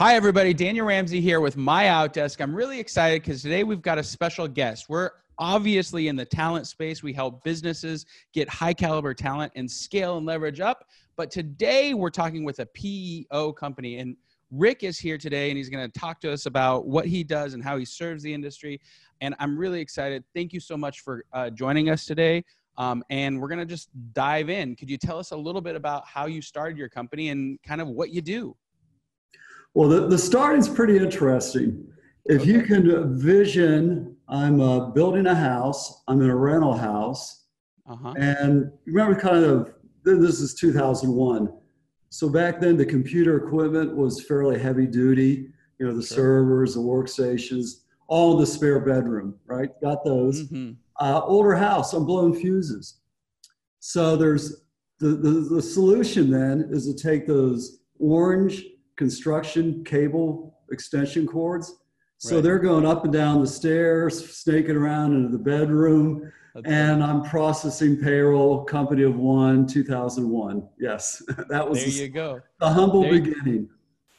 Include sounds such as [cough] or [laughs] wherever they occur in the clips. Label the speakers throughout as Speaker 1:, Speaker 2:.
Speaker 1: Hi, everybody. Daniel Ramsey here with My Outdesk. I'm really excited because today we've got a special guest. We're obviously in the talent space. We help businesses get high caliber talent and scale and leverage up. But today we're talking with a PEO company. And Rick is here today and he's going to talk to us about what he does and how he serves the industry. And I'm really excited. Thank you so much for uh, joining us today. Um, and we're going to just dive in. Could you tell us a little bit about how you started your company and kind of what you do?
Speaker 2: Well, the, the is pretty interesting. If you can vision, I'm uh, building a house, I'm in a rental house, uh-huh. and remember kind of, this is 2001. So back then, the computer equipment was fairly heavy duty, you know, the sure. servers, the workstations, all in the spare bedroom, right? Got those. Mm-hmm. Uh, older house, I'm blowing fuses. So there's the, the, the solution then is to take those orange construction cable extension cords. So right. they're going up and down the stairs, snaking around into the bedroom. And I'm processing payroll, company of one, 2001. Yes, [laughs] that was
Speaker 1: there.
Speaker 2: The,
Speaker 1: you go.
Speaker 2: The humble there beginning.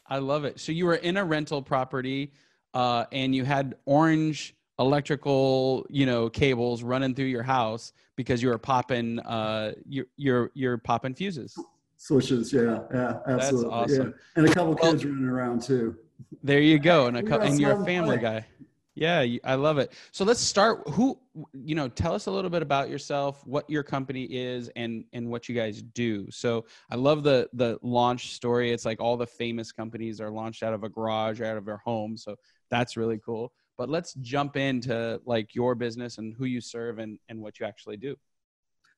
Speaker 1: I love it. So you were in a rental property, uh, and you had orange electrical, you know, cables running through your house because you were popping, uh, you're you're you're popping fuses
Speaker 2: switches. Yeah, yeah, absolutely. That's awesome. Yeah. And a couple kids running around too.
Speaker 1: There you go, and a couple, and you're a family play. guy. Yeah, I love it. So let's start. Who, you know, tell us a little bit about yourself, what your company is, and and what you guys do. So I love the the launch story. It's like all the famous companies are launched out of a garage, out of their home. So that's really cool. But let's jump into like your business and who you serve and and what you actually do.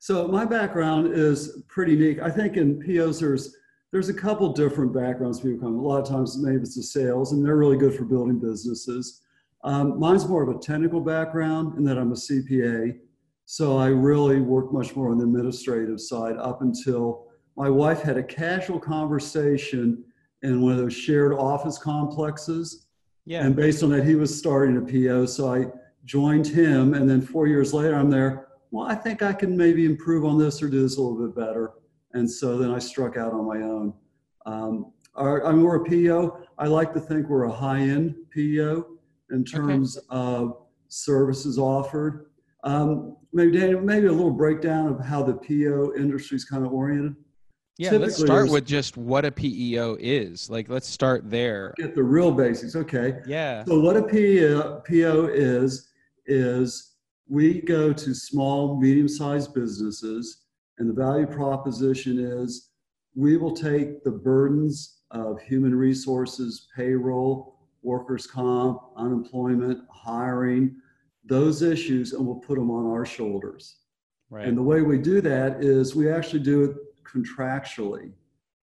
Speaker 2: So my background is pretty unique. I think in POs there's there's a couple different backgrounds people come. A lot of times maybe it's the sales, and they're really good for building businesses. Um, mine's more of a technical background in that I'm a CPA, so I really work much more on the administrative side up until my wife had a casual conversation in one of those shared office complexes. Yeah. And based on that, he was starting a PO, so I joined him, and then four years later, I'm there well, I think I can maybe improve on this or do this a little bit better. And so then I struck out on my own. Um, our, I mean, we're a PEO. I like to think we're a high-end PEO in terms okay. of services offered. Um, maybe Daniel, maybe a little breakdown of how the PEO industry is kind of oriented.
Speaker 1: Yeah, Typically, let's start with just what a PEO is. Like, let's start there.
Speaker 2: Get the real basics. Okay.
Speaker 1: Yeah.
Speaker 2: So what a PEO, PEO is is we go to small, medium sized businesses, and the value proposition is we will take the burdens of human resources, payroll, workers' comp, unemployment, hiring, those issues, and we'll put them on our shoulders. Right. And the way we do that is we actually do it contractually,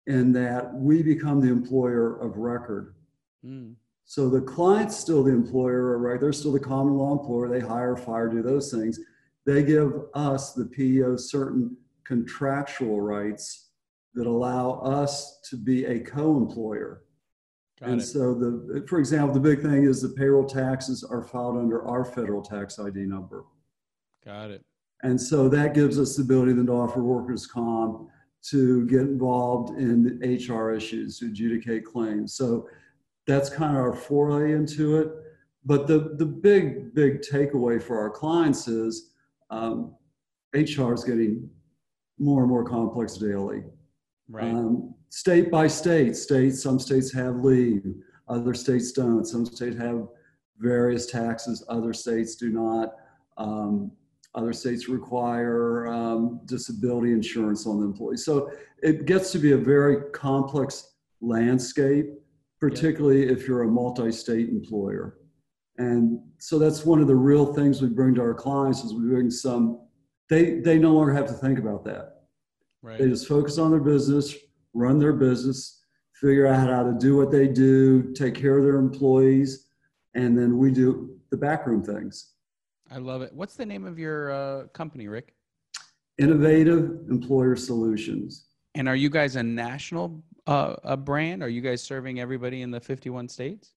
Speaker 2: in that we become the employer of record. Mm. So the client's still the employer, right? They're still the common law employer. They hire, fire, do those things. They give us, the PEO, certain contractual rights that allow us to be a co-employer. Got and it. so the, for example, the big thing is the payroll taxes are filed under our federal tax ID number.
Speaker 1: Got it.
Speaker 2: And so that gives us the ability then to offer workers' comp to get involved in HR issues, to adjudicate claims. So that's kind of our foray into it. But the, the big, big takeaway for our clients is um, HR is getting more and more complex daily. Right. Um, state by state, states, some states have leave, other states don't. Some states have various taxes, other states do not. Um, other states require um, disability insurance on the employees. So it gets to be a very complex landscape particularly if you're a multi-state employer. And so that's one of the real things we bring to our clients is we bring some, they, they no longer have to think about that. Right. They just focus on their business, run their business, figure out how to do what they do, take care of their employees, and then we do the backroom things.
Speaker 1: I love it. What's the name of your uh, company, Rick?
Speaker 2: Innovative Employer Solutions.
Speaker 1: And are you guys a national uh, a brand? Are you guys serving everybody in the 51 states?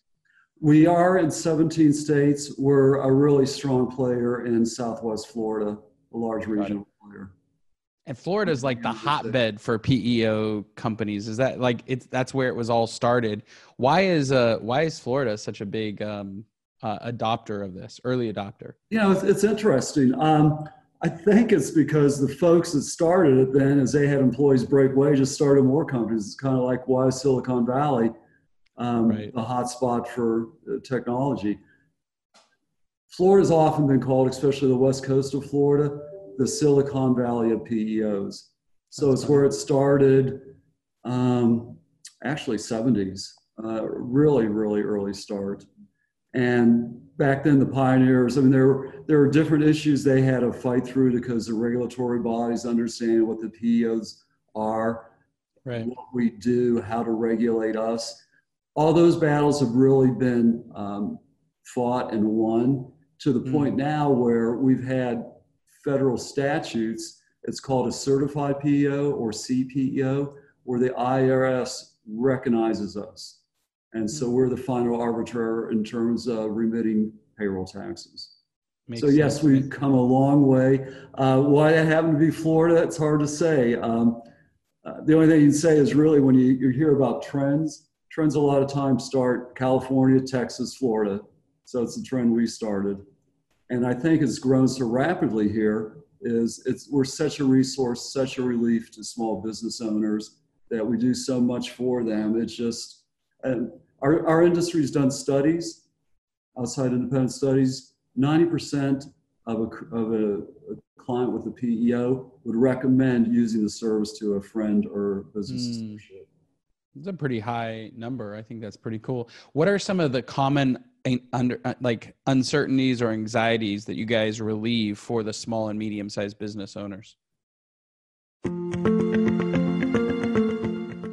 Speaker 2: We are in 17 states. We're a really strong player in Southwest Florida, a large regional player.
Speaker 1: And Florida is like the hotbed for PEO companies. Is that like it's that's where it was all started? Why is uh why is Florida such a big um, uh, adopter of this, early adopter?
Speaker 2: You know, it's, it's interesting. Um, I think it's because the folks that started it then, as they had employees break wages, started more companies. It's kind of like why Silicon Valley, um, right. the hotspot for uh, technology. Florida's often been called, especially the west coast of Florida, the Silicon Valley of PEOs. So That's it's funny. where it started, um, actually 70s, uh, really, really early start. And back then, the pioneers, I mean, there, there were different issues they had to fight through because the regulatory bodies understand what the PEOs are, right. what we do, how to regulate us. All those battles have really been um, fought and won to the mm point now where we've had federal statutes. It's called a certified PEO or CPEO, where the IRS recognizes us. And so we're the final arbiter in terms of remitting payroll taxes. Makes so yes, sense. we've come a long way. Uh, why that happened to be Florida, it's hard to say. Um, uh, the only thing you can say is really when you, you hear about trends, trends a lot of times start California, Texas, Florida. So it's a trend we started. And I think it's grown so rapidly here is it's we're such a resource, such a relief to small business owners that we do so much for them. It's just and our, our industry's done studies, outside independent studies. 90% of a, of a, a, client with a PEO would recommend using the service to a friend or business mm. associate.
Speaker 1: It's a pretty high number. I think that's pretty cool. What are some of the common under uh, like uncertainties or anxieties that you guys relieve for the small and medium sized business owners?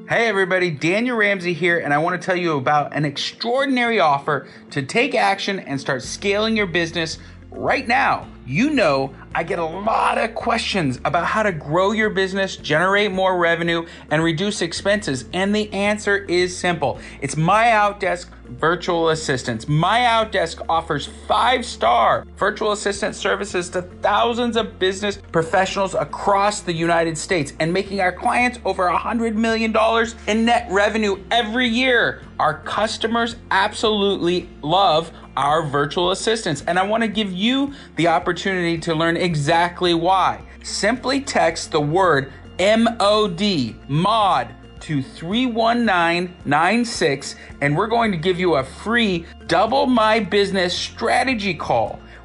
Speaker 1: Hey everybody, Daniel Ramsey here, and I want to tell you about an extraordinary offer to take action and start scaling your business right now. You know, I get a lot of questions about how to grow your business, generate more revenue, and reduce expenses. And the answer is simple it's My Outdesk Virtual Assistants. My Outdesk offers five star virtual assistant services to thousands of business professionals across the United States and making our clients over $100 million in net revenue every year. Our customers absolutely love our virtual assistants, and I want to give you the opportunity to learn exactly why. Simply text the word MOD, MOD, to 31996, and we're going to give you a free Double My Business strategy call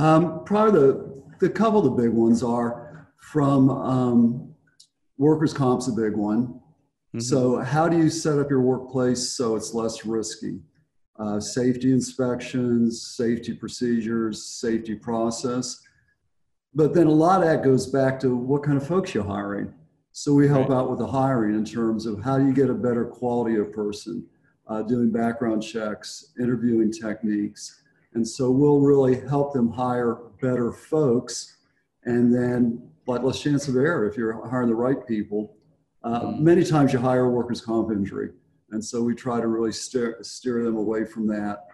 Speaker 2: Um, probably the, the couple of the big ones are from um, workers' comp's a big one. Mm-hmm. So, how do you set up your workplace so it's less risky? Uh, safety inspections, safety procedures, safety process. But then a lot of that goes back to what kind of folks you're hiring. So we help right. out with the hiring in terms of how do you get a better quality of person, uh, doing background checks, interviewing techniques, and so we'll really help them hire better folks. And then, like less chance of error if you're hiring the right people. Uh, mm-hmm. Many times you hire workers' comp injury. And so we try to really steer, steer them away from that.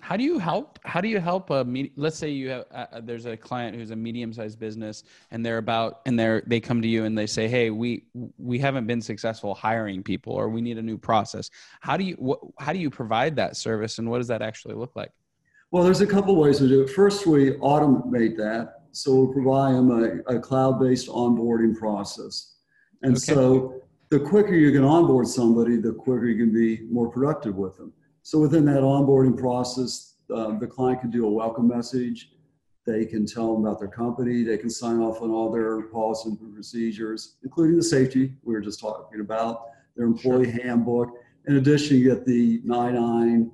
Speaker 1: How do you help? How do you help a med- let's say you have uh, uh, there's a client who's a medium-sized business and they're about and they're they come to you and they say, "Hey, we we haven't been successful hiring people or we need a new process." How do you wh- how do you provide that service and what does that actually look like?
Speaker 2: Well, there's a couple ways to do it. First, we automate that. So we provide them a, a cloud-based onboarding process. And okay. so the quicker you can onboard somebody, the quicker you can be more productive with them. So within that onboarding process, uh, the client can do a welcome message. They can tell them about their company. They can sign off on all their policies and procedures, including the safety we were just talking about, their employee sure. handbook. In addition, you get the 99,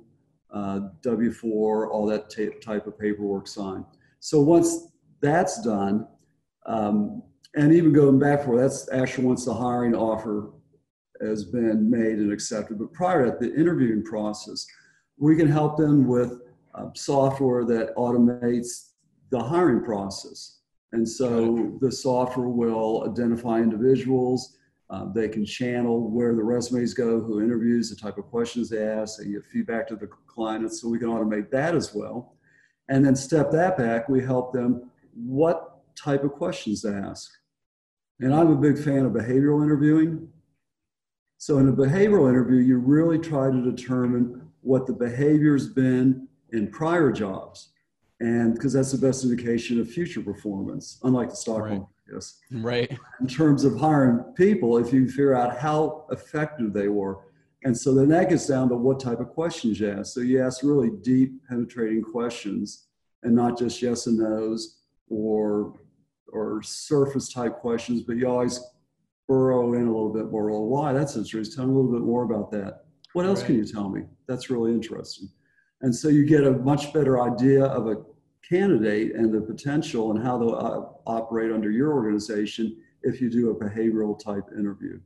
Speaker 2: uh, W4, all that type of paperwork signed. So once that's done, um, and even going back for that's actually once the hiring offer has been made and accepted. But prior to the interviewing process, we can help them with uh, software that automates the hiring process. And so the software will identify individuals. Uh, they can channel where the resumes go, who interviews, the type of questions they ask, they give feedback to the client. So we can automate that as well. And then step that back, we help them what type of questions to ask. And I'm a big fan of behavioral interviewing. So in a behavioral interview, you really try to determine what the behavior's been in prior jobs. And because that's the best indication of future performance, unlike the stock
Speaker 1: right.
Speaker 2: market. Yes.
Speaker 1: Right.
Speaker 2: In terms of hiring people, if you figure out how effective they were. And so then that gets down to what type of questions you ask. So you ask really deep, penetrating questions and not just yes and no's or or surface type questions, but you always burrow in a little bit more. Well, why? That's interesting. Tell me a little bit more about that. What else right. can you tell me? That's really interesting. And so you get a much better idea of a candidate and the potential and how they'll uh, operate under your organization if you do a behavioral type interview.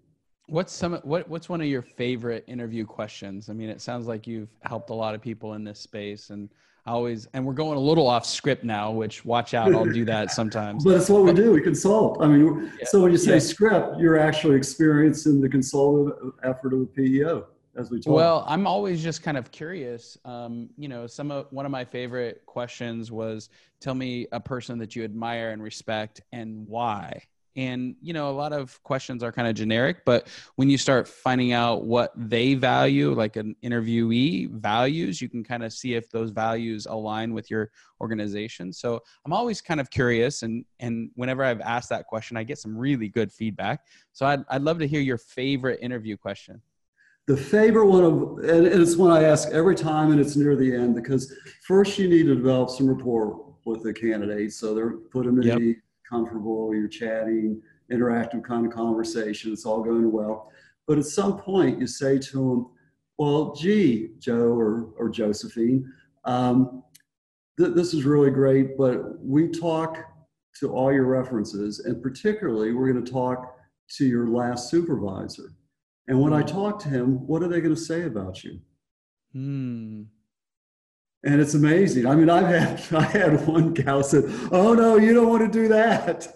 Speaker 1: What's some what what's one of your favorite interview questions? I mean, it sounds like you've helped a lot of people in this space and always and we're going a little off script now which watch out i'll do that sometimes [laughs]
Speaker 2: but it's what we do we consult i mean yeah. so when you say yeah. script you're actually experiencing the consultative effort of a peo as we talk.
Speaker 1: Well i'm always just kind of curious um, you know some of one of my favorite questions was tell me a person that you admire and respect and why. And you know a lot of questions are kind of generic but when you start finding out what they value like an interviewee values you can kind of see if those values align with your organization. So i'm always kind of curious and and whenever i've asked that question i get some really good feedback. So i'd, I'd love to hear your favorite interview question
Speaker 2: the favorite one of and it's one i ask every time and it's near the end because first you need to develop some rapport with the candidate so they're put them in yep. the comfortable, you're chatting, interactive kind of conversation, it's all going well. But at some point, you say to them, Well, gee, Joe or, or Josephine, um, th- this is really great, but we talk to all your references, and particularly, we're going to talk to your last supervisor. And when I talk to him, what are they going to say about you?
Speaker 1: Hmm
Speaker 2: and it's amazing. I mean, I've had [laughs] I had one gal said, "Oh no, you don't want to do that,"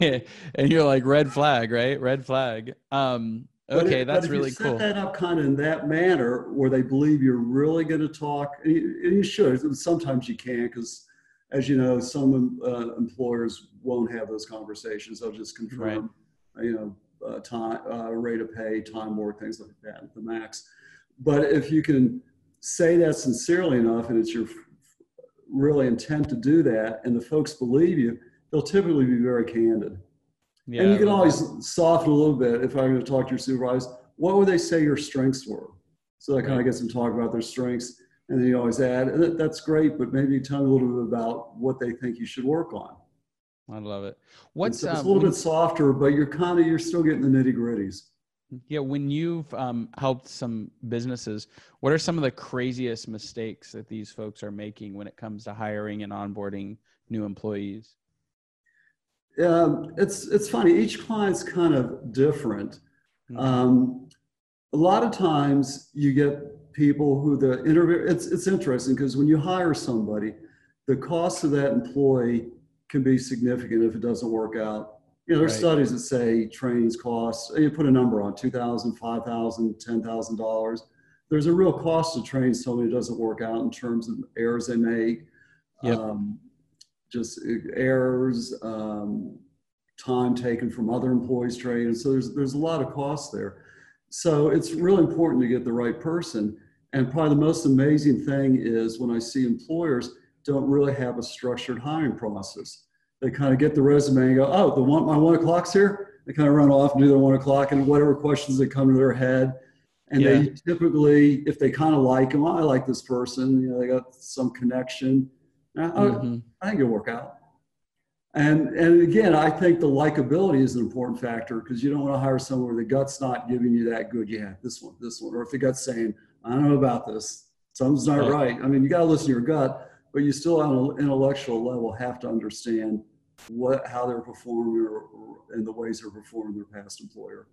Speaker 2: [laughs]
Speaker 1: and you're like, "Red flag, right? Red flag." Um, okay, it, that's really
Speaker 2: set
Speaker 1: cool.
Speaker 2: Set that up kind of in that manner where they believe you're really going to talk, and you, and you should. Sometimes you can't because, as you know, some uh, employers won't have those conversations. They'll just confirm, right. you know, uh, time, uh, rate of pay, time work, things like that, the max. But if you can say that sincerely enough and it's your really intent to do that and the folks believe you, they'll typically be very candid. Yeah, and you can always soften a little bit if I'm going to talk to your supervisor. What would they say your strengths were? So that kind of gets them talk about their strengths. And then you always add, that's great, but maybe tell me a little bit about what they think you should work on.
Speaker 1: I love it. What's
Speaker 2: so it's um, a little bit softer, but you're kind of you're still getting the nitty gritties.
Speaker 1: Yeah, when you've um, helped some businesses, what are some of the craziest mistakes that these folks are making when it comes to hiring and onboarding new employees?
Speaker 2: Um, it's it's funny. Each client's kind of different. Mm-hmm. Um, a lot of times, you get people who the interview. It's it's interesting because when you hire somebody, the cost of that employee can be significant if it doesn't work out you know, there's right. studies that say trainings cost, you put a number on $2,000, $5,000, $10,000. there's a real cost to train somebody who doesn't work out in terms of errors they make,
Speaker 1: Yep.
Speaker 2: um, just errors, um, time taken from other employees training. So there's there's a lot of costs there. So it's really important to get the right person. And probably the most amazing thing is when I see employers don't really have a structured hiring process. They kind of get the resume and go, oh, the one my one o'clock's here. They kind of run off and do their one o'clock and whatever questions that come to their head. And
Speaker 1: Yeah.
Speaker 2: they typically, if they kind of like them, I like this person, you know, they got some connection. Uh, oh,
Speaker 1: Mhm.
Speaker 2: I think it'll work out. And and again, I think the likability is an important factor because you don't want to hire someone where the gut's not giving you that good. Yeah, this one, this one, or if the gut's saying, "I don't know about this, something's not
Speaker 1: Right.
Speaker 2: right." I mean, you got to listen to your gut, but you still on an intellectual level have to understand what how they're performing or, or and the ways they're performing their past employer.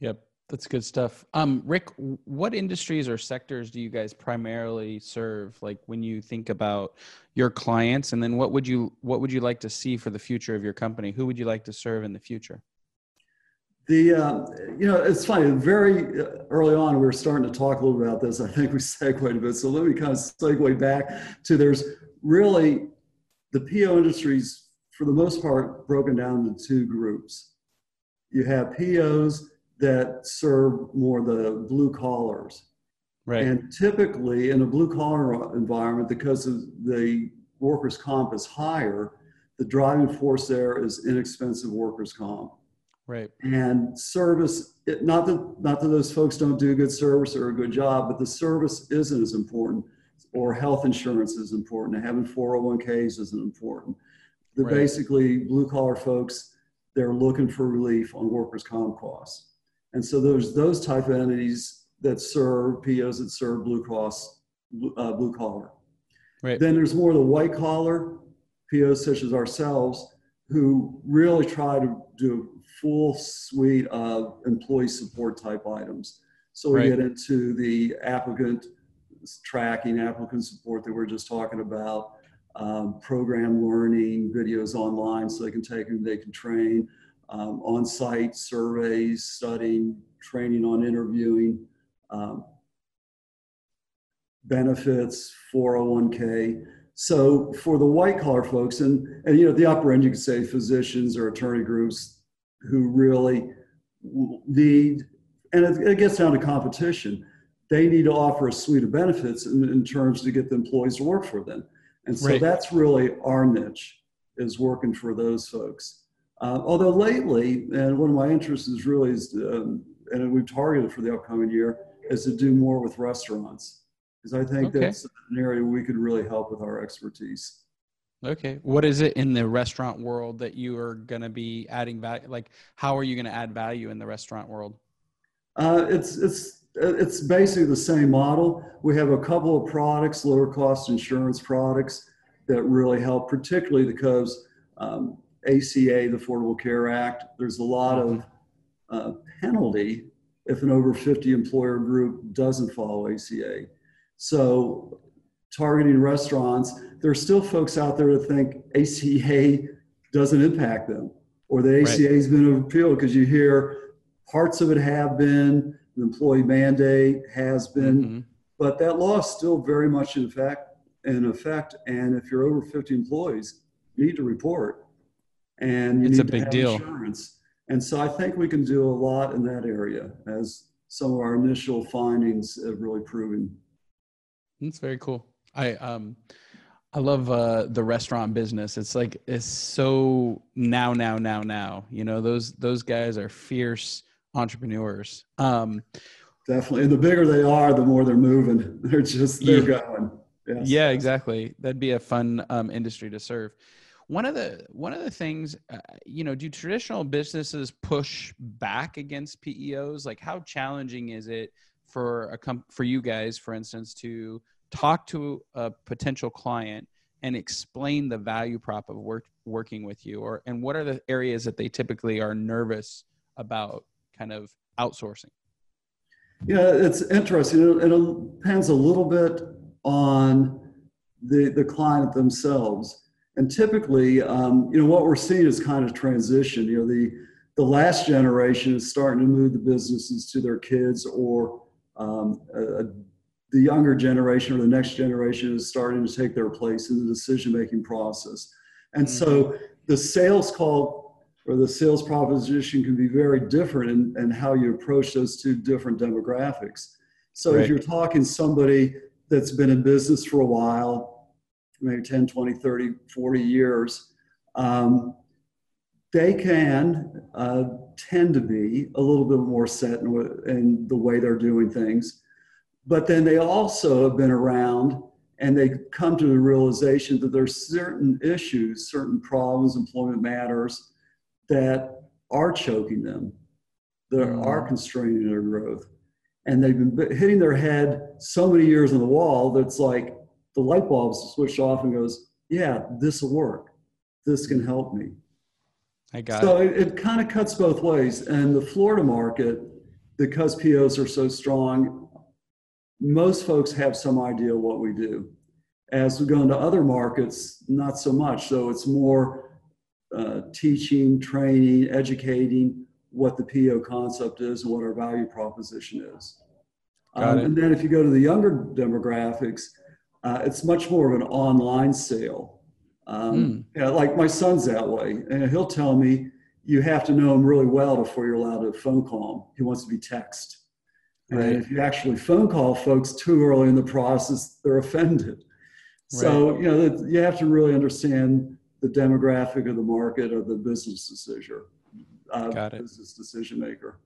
Speaker 1: Yep, that's good stuff. Um, Rick, what industries or sectors do you guys primarily serve? Like when you think about your clients, and then what would you what would you like to see for the future of your company? Who would you like to serve in the future?
Speaker 2: The um, you know it's funny. Very uh, early on, we were starting to talk a little bit about this. I think we segued a bit. So let me kind of segue back to there's really the PO industries for the most part broken down into two groups. You have POs that serve more the blue collars,
Speaker 1: Right.
Speaker 2: and typically in a blue collar environment, because of the workers' comp is higher, the driving force there is inexpensive workers' comp
Speaker 1: right.
Speaker 2: and service it, not that not that those folks don't do good service or a good job but the service isn't as important or health insurance is important and having 401ks isn't important the
Speaker 1: Right.
Speaker 2: basically blue collar folks they're looking for relief on workers comp costs and so there's those type of entities that serve pos that serve blue cross uh, blue collar
Speaker 1: Right.
Speaker 2: then there's more of the white collar POs such as ourselves who really try to do a full suite of employee support type items. So we
Speaker 1: Right.
Speaker 2: get into the applicant tracking, applicant support that we are just talking about, um, program learning, videos online so they can take them, they can train, um, on-site surveys, studying, training on interviewing, um, benefits, 401k. So for the white collar folks, and, and you know, the upper end, you could say physicians or attorney groups who really need, and it, it gets down to competition. They need to offer a suite of benefits in, in terms to get the employees to work for them. And so
Speaker 1: Right.
Speaker 2: that's really our niche is working for those folks. Uh, although lately, and one of my interests is really, is, um, and we've targeted for the upcoming year, is to do more with restaurants. Because I think
Speaker 1: Okay.
Speaker 2: that's an area we could really help with our expertise.
Speaker 1: Okay. What is it in the restaurant world that you are going to be adding value? Like, how are you going to add value in the restaurant world?
Speaker 2: Uh, it's it's it's basically the same model. We have a couple of products, lower cost insurance products, that really help, particularly because um, ACA, the Affordable Care Act. There's a lot of uh, penalty if an over 50 employer group doesn't follow ACA. So targeting restaurants, there are still folks out there that think ACA doesn't impact them or the. ACA has been appealed because you hear parts of it have been, employee mandate has been,
Speaker 1: Mhm.
Speaker 2: but that law is still very much in effect. In effect, and if you're over 50 employees, you need to report, and you
Speaker 1: It's
Speaker 2: need
Speaker 1: a
Speaker 2: to
Speaker 1: big
Speaker 2: have
Speaker 1: deal.
Speaker 2: insurance. And so I think we can do a lot in that area, as some of our initial findings have really proven.
Speaker 1: That's very cool. I um I love uh the restaurant business. It's like it's so now now now now. You know, those those guys are fierce entrepreneurs. Um
Speaker 2: Definitely, and the bigger they are, the more they're moving. [laughs] They're just they're
Speaker 1: Yeah.
Speaker 2: going. Yes.
Speaker 1: yeah, exactly. That'd be a fun um industry to serve. One of the one of the things uh, you know, do traditional businesses push back against PEOs? Like how challenging is it for a com- for you guys for instance to talk to a potential client and explain the value prop of work, working with you or and what are the areas that they typically are nervous about kind of outsourcing
Speaker 2: Yeah, it's interesting. It, it depends a little bit on the the client themselves. And typically, um, you know, what we're seeing is kind of transition. You know, the the last generation is starting to move the businesses to their kids or um, a, a the younger generation or the next generation is starting to take their place in the decision making process. And mm-hmm. so the sales call or the sales proposition can be very different in, in how you approach those two different demographics. So right. if you're talking somebody that's been in business for a while, maybe 10, 20, 30, 40 years, um, they can uh, tend to be a little bit more set in, in, the way they're doing things. But then they also have been around and they come to the realization that there's certain issues, certain problems, employment matters that are choking them, that mm. are constraining their growth. And they've been hitting their head so many years on the wall that's like the light bulbs switch off and goes, yeah, this will work. This can help me.
Speaker 1: I got
Speaker 2: so
Speaker 1: it.
Speaker 2: it, it kind of cuts both ways. And the Florida market, because POs are so strong, most folks have some idea what we do. As we go into other markets, not so much. So it's more uh, teaching, training, educating what the PO concept is and what our value proposition is. Um, and then if you go to the younger demographics, uh, it's much more of an online sale. Um, mm. yeah, like my son's that way, and he'll tell me you have to know him really well before you're allowed to phone call him. He wants to be text. Right. And if you actually phone call folks too early in the process, they're offended. Right. So, you know, you have to really understand the demographic of the market or the business decision, uh,
Speaker 1: Got it.
Speaker 2: business decision maker.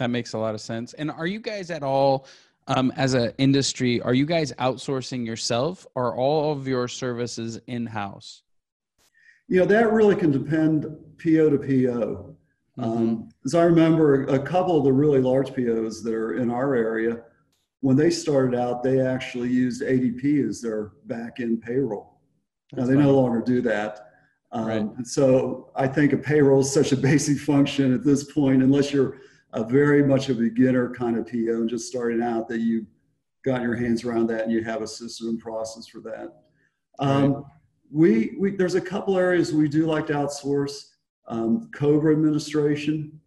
Speaker 1: That makes a lot of sense. And are you guys at all um, as an industry, are you guys outsourcing yourself or all of your services in house?
Speaker 2: You know, that really can depend PO to PO. Mm-hmm. Um, as I remember, a couple of the really large POs that are in our area, when they started out, they actually used ADP as their back end payroll. That's now they funny. no longer do that. Um, right. And so I think a payroll is such a basic function at this point, unless you're a very much a beginner kind of PO and just starting out that you've got your hands around that and you have a system and process for that. Um, right. we, we, there's a couple areas we do like to outsource. Um, COBRA administration,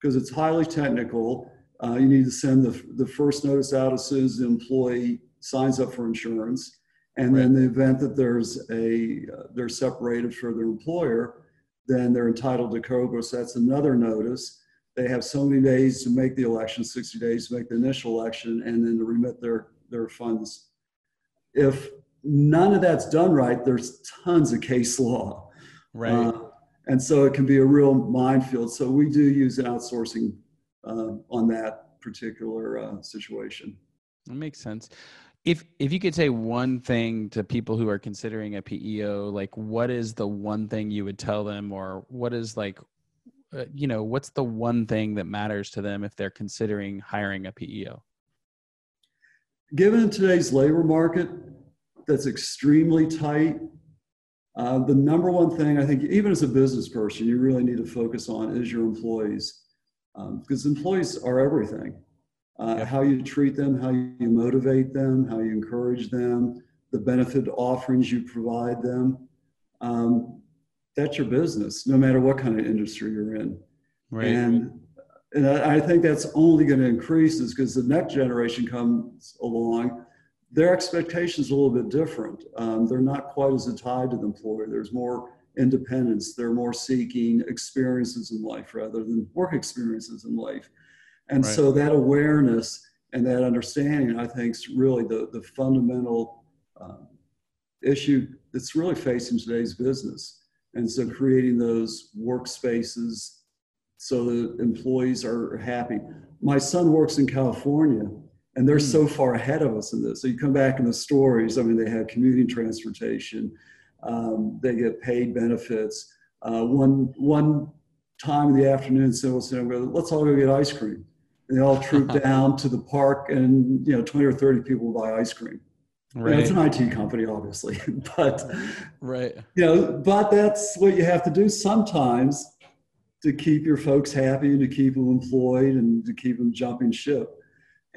Speaker 2: because it's highly technical. Uh, you need to send the, the first notice out as soon as the employee signs up for insurance. And right. then the event that there's a, uh, they're separated for their employer, then they're entitled to COBRA. So that's another notice they have so many days to make the election, 60 days to make the initial election, and then to remit their, their funds. If none of that's done right, there's tons of case law.
Speaker 1: Right. Uh,
Speaker 2: and so it can be a real minefield. So we do use outsourcing uh, on that particular uh, situation.
Speaker 1: That makes sense. If if you could say one thing to people who are considering a PEO, like what is the one thing you would tell them, or what is like uh, you know, what's the one thing that matters to them if they're considering hiring a PEO?
Speaker 2: Given today's labor market that's extremely tight, uh, the number one thing I think, even as a business person, you really need to focus on is your employees. Um, because employees are everything. Uh, yeah. How you treat them, how you motivate them, how you encourage them, the benefit offerings you provide them. Um, that's your business, no matter what kind of industry you're in.
Speaker 1: Right.
Speaker 2: And and I think that's only going to increase is because the next generation comes along, their expectations are a little bit different. Um, they're not quite as tied to the employer. There's more independence. They're more seeking experiences in life rather than work experiences in life. And right. so that awareness and that understanding, I think, is really the, the fundamental um, issue that's really facing today's business. And so creating those workspaces so the employees are happy. My son works in California and they're so hmm. far ahead of us in this. So you come back in the stories, I mean, they have commuting transportation, um, they get paid benefits. Uh, one, one time in the afternoon, said, let's all go get ice cream. They all troop [laughs] down to the park and, you know, 20 or 30 people buy ice cream. Right. it's an IT company, obviously, [laughs] but
Speaker 1: right.
Speaker 2: You know, but that's what you have to do sometimes to keep your folks happy and to keep them employed and to keep them jumping ship.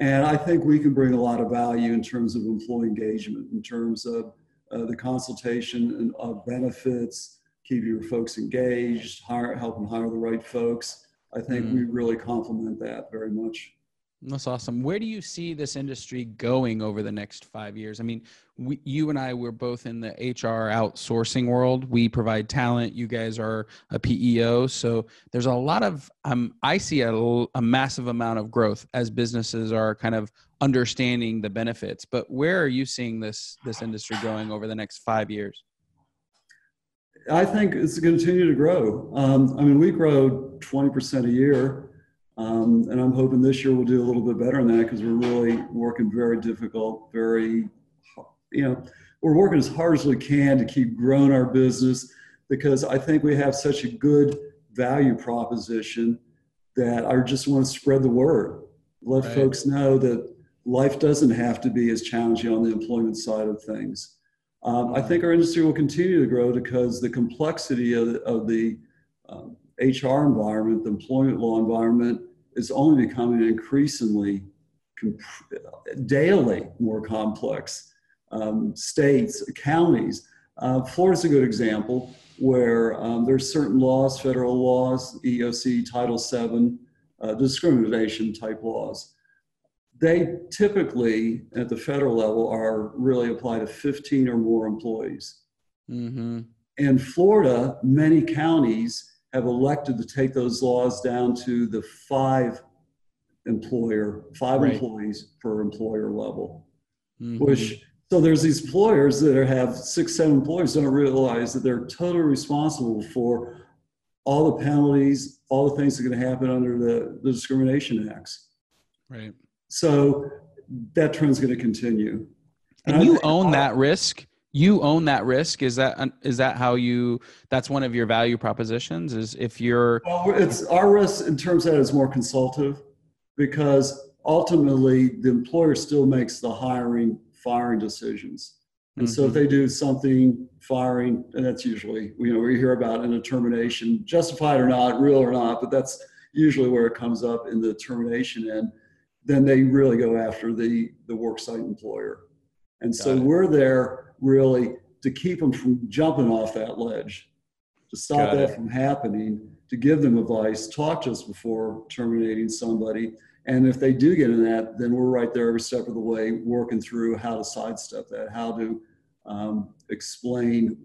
Speaker 2: And I think we can bring a lot of value in terms of employee engagement, in terms of uh, the consultation and of benefits, keep your folks engaged, hire, help them hire the right folks. I think mm. we really complement that very much.
Speaker 1: That's awesome. Where do you see this industry going over the next five years? I mean, we, you and I were both in the HR outsourcing world. We provide talent. You guys are a PEO, so there's a lot of. Um, I see a, a massive amount of growth as businesses are kind of understanding the benefits. But where are you seeing this this industry going over the next five years?
Speaker 2: I think it's going to continue to grow. Um, I mean, we grow 20% a year um, and I'm hoping this year we'll do a little bit better than that because we're really working very difficult, very, you know, we're working as hard as we can to keep growing our business because I think we have such a good value proposition that I just want to spread the word. Let right. folks know that life doesn't have to be as challenging on the employment side of things. Um, I think our industry will continue to grow because the complexity of, of the um, HR environment, the employment law environment, is only becoming increasingly comp- daily more complex. Um, states, counties. Uh, Florida's a good example where um, there's certain laws, federal laws, EEOC, Title VII, uh, discrimination type laws. They typically, at the federal level, are really applied to 15 or more employees. Mm-hmm. In Florida, many counties have elected to take those laws down to the five employer, five right. employees per employer level, mm-hmm. which so there's these employers that have six, seven employees don't realize that they're totally responsible for all the penalties, all the things that are going to happen under the, the discrimination acts.
Speaker 1: Right.
Speaker 2: So that trend's going to continue.
Speaker 1: And, and you own that risk you own that risk is that is that how you that's one of your value propositions is if you're
Speaker 2: well, it's our risk in terms of that is more consultative because ultimately the employer still makes the hiring firing decisions and mm-hmm. so if mm-hmm. they do something firing and that's usually you know we hear about in a termination justified or not real or not but that's usually where it comes up in the termination end then they really go after the the worksite employer and Got so it. we're there really to keep them from jumping off that ledge, to stop Got that it. from happening, to give them advice, talk to us before terminating somebody. And if they do get in that, then we're right there every step of the way, working through how to sidestep that, how to um, explain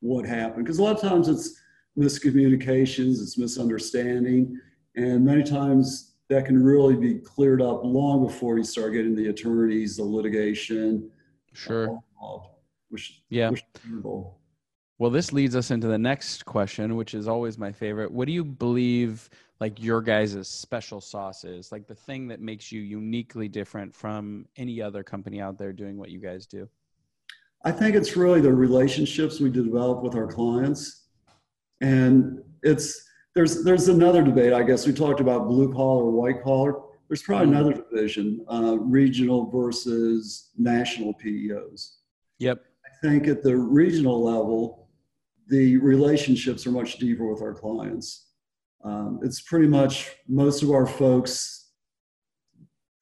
Speaker 2: what happened. Because a lot of times it's miscommunications, it's misunderstanding, and many times that can really be cleared up long before you start getting the attorneys, the litigation.
Speaker 1: Sure. Uh, involved which yeah. Which well, this leads us into the next question, which is always my favorite. What do you believe like your guys' special sauce is? Like the thing that makes you uniquely different from any other company out there doing what you guys do?
Speaker 2: I think it's really the relationships we develop with our clients. And it's there's there's another debate, I guess. We talked about blue collar, white collar. There's probably mm-hmm. another division, uh, regional versus national PEOs.
Speaker 1: Yep I
Speaker 2: think at the regional level, the relationships are much deeper with our clients. Um, it's pretty much most of our folks,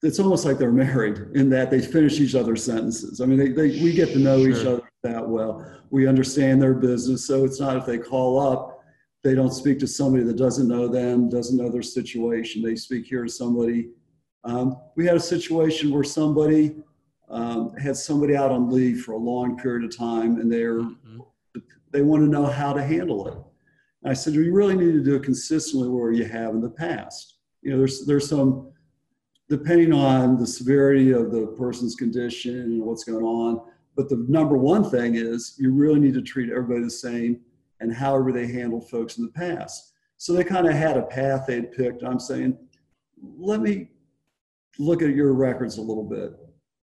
Speaker 2: it's almost like they're [laughs] married in that they finish each other's sentences. I mean, they, they, we get to know sure. each other that well. We understand their business. So it's not if they call up, they don't speak to somebody that doesn't know them, doesn't know their situation. They speak here to somebody. Um, we had a situation where somebody um, had somebody out on leave for a long period of time and they're mm-hmm. they want to know how to handle it and i said you really need to do it consistently where you have in the past you know there's there's some depending on the severity of the person's condition and what's going on but the number one thing is you really need to treat everybody the same and however they handled folks in the past so they kind of had a path they'd picked i'm saying let me look at your records a little bit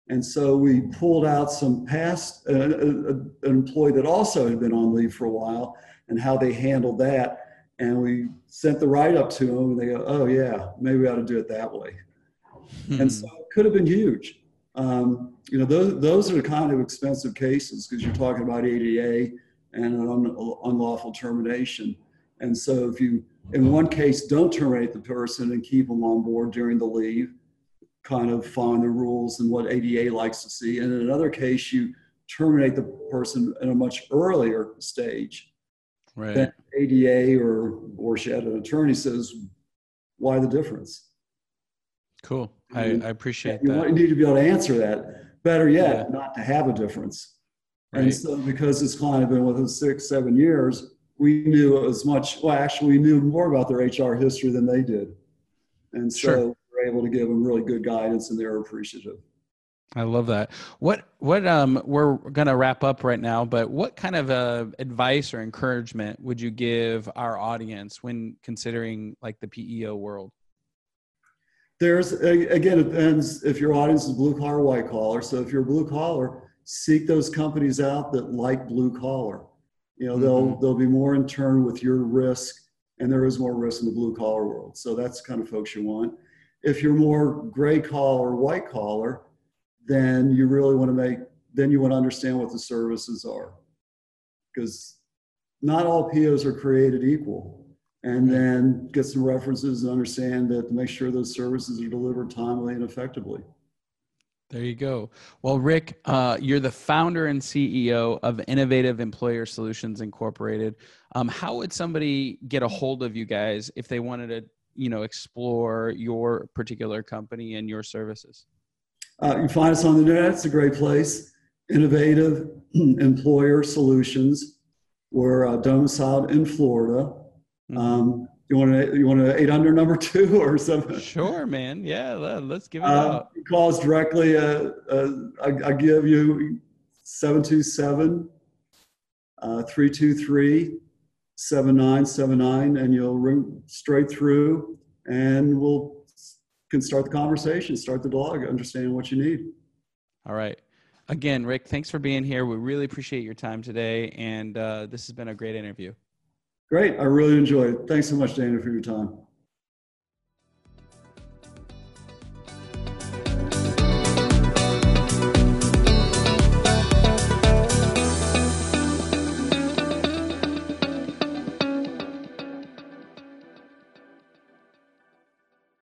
Speaker 2: and so we pulled out some past, uh, uh, an employee that also had been on leave for a while and how they handled that. And we sent the write up to them and they go, oh, yeah, maybe we ought to do it that way. Hmm. And so it could have been huge. Um, you know, those, those are the kind of expensive cases because you're talking about ADA and an un, unlawful termination. And so if you, in one case, don't terminate the person and keep them on board during the leave, kind of following the rules and what ADA likes to see. And in another case, you terminate the person at a much earlier stage.
Speaker 1: Right.
Speaker 2: Then ADA or or she had an attorney says, why the difference?
Speaker 1: Cool. I, I appreciate
Speaker 2: you
Speaker 1: that.
Speaker 2: You need to be able to answer that. Better yet, yeah. not to have a difference.
Speaker 1: Right.
Speaker 2: And so, because this client had been with us six, seven years, we knew as much. Well, actually, we knew more about their HR history than they did, and so sure. we were able to give them really good guidance, and they were appreciative.
Speaker 1: I love that. What what um we're gonna wrap up right now, but what kind of uh, advice or encouragement would you give our audience when considering like the PEO world?
Speaker 2: There's again, it depends if your audience is blue collar, white collar. So if you're blue collar, seek those companies out that like blue collar. You know, mm-hmm. they'll they'll be more in turn with your risk, and there is more risk in the blue collar world. So that's kind of folks you want. If you're more gray collar, white collar, then you really want to make then you want to understand what the services are because not all PEOs are created equal. And then get some references and understand that to make sure those services are delivered timely and effectively.
Speaker 1: There you go. Well, Rick, uh, you're the founder and CEO of Innovative Employer Solutions Incorporated. Um, how would somebody get a hold of you guys if they wanted to, you know, explore your particular company and your services?
Speaker 2: Uh, you find us on the internet. It's a great place. Innovative [clears throat] Employer Solutions. We're uh, domiciled in Florida. Mm-hmm. Um, you want to you want an 800 number [laughs] two or something?
Speaker 1: Sure, man. Yeah, let's give it uh, out.
Speaker 2: Call us directly. Uh, uh, I, I, give you 727 uh, 323 7979, and you'll ring straight through, and we'll can start the conversation, start the dialogue, understand what you need.
Speaker 1: All right. Again, Rick, thanks for being here. We really appreciate your time today, and uh, this has been a great interview.
Speaker 2: Great. I really enjoyed it. Thanks so much, Dana, for your time.